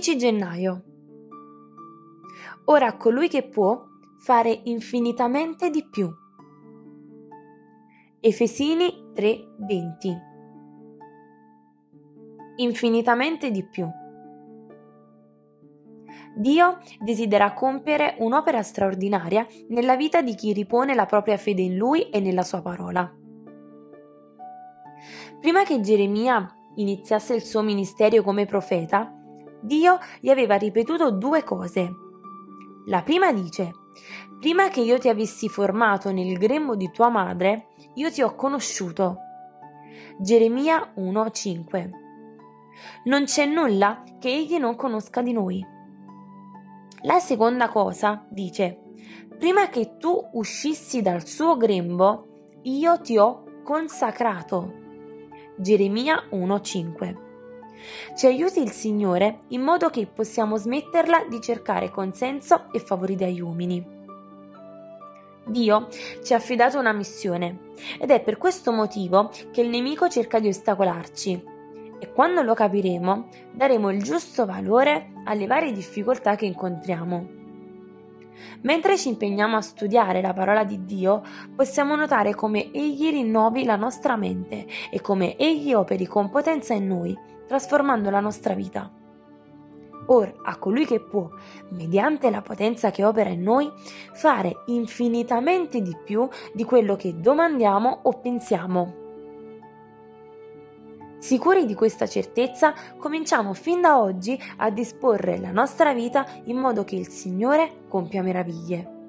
15 gennaio. Ora colui che può fare infinitamente di più. Efesini 3:20. Infinitamente di più. Dio desidera compiere un'opera straordinaria nella vita di chi ripone la propria fede in Lui e nella Sua parola. Prima che Geremia iniziasse il suo ministero come profeta, Dio gli aveva ripetuto due cose. La prima dice, prima che io ti avessi formato nel grembo di tua madre, io ti ho conosciuto. Geremia 1:5. Non c'è nulla che egli non conosca di noi. La seconda cosa dice, prima che tu uscissi dal suo grembo, io ti ho consacrato. Geremia 1:5. Ci aiuti il Signore in modo che possiamo smetterla di cercare consenso e favori dagli uomini. Dio ci ha affidato una missione ed è per questo motivo che il nemico cerca di ostacolarci e quando lo capiremo daremo il giusto valore alle varie difficoltà che incontriamo. Mentre ci impegniamo a studiare la parola di Dio, possiamo notare come Egli rinnovi la nostra mente e come Egli operi con potenza in noi, trasformando la nostra vita. Or a colui che può, mediante la potenza che opera in noi, fare infinitamente di più di quello che domandiamo o pensiamo. Sicuri di questa certezza, cominciamo fin da oggi a disporre la nostra vita in modo che il Signore compia meraviglie.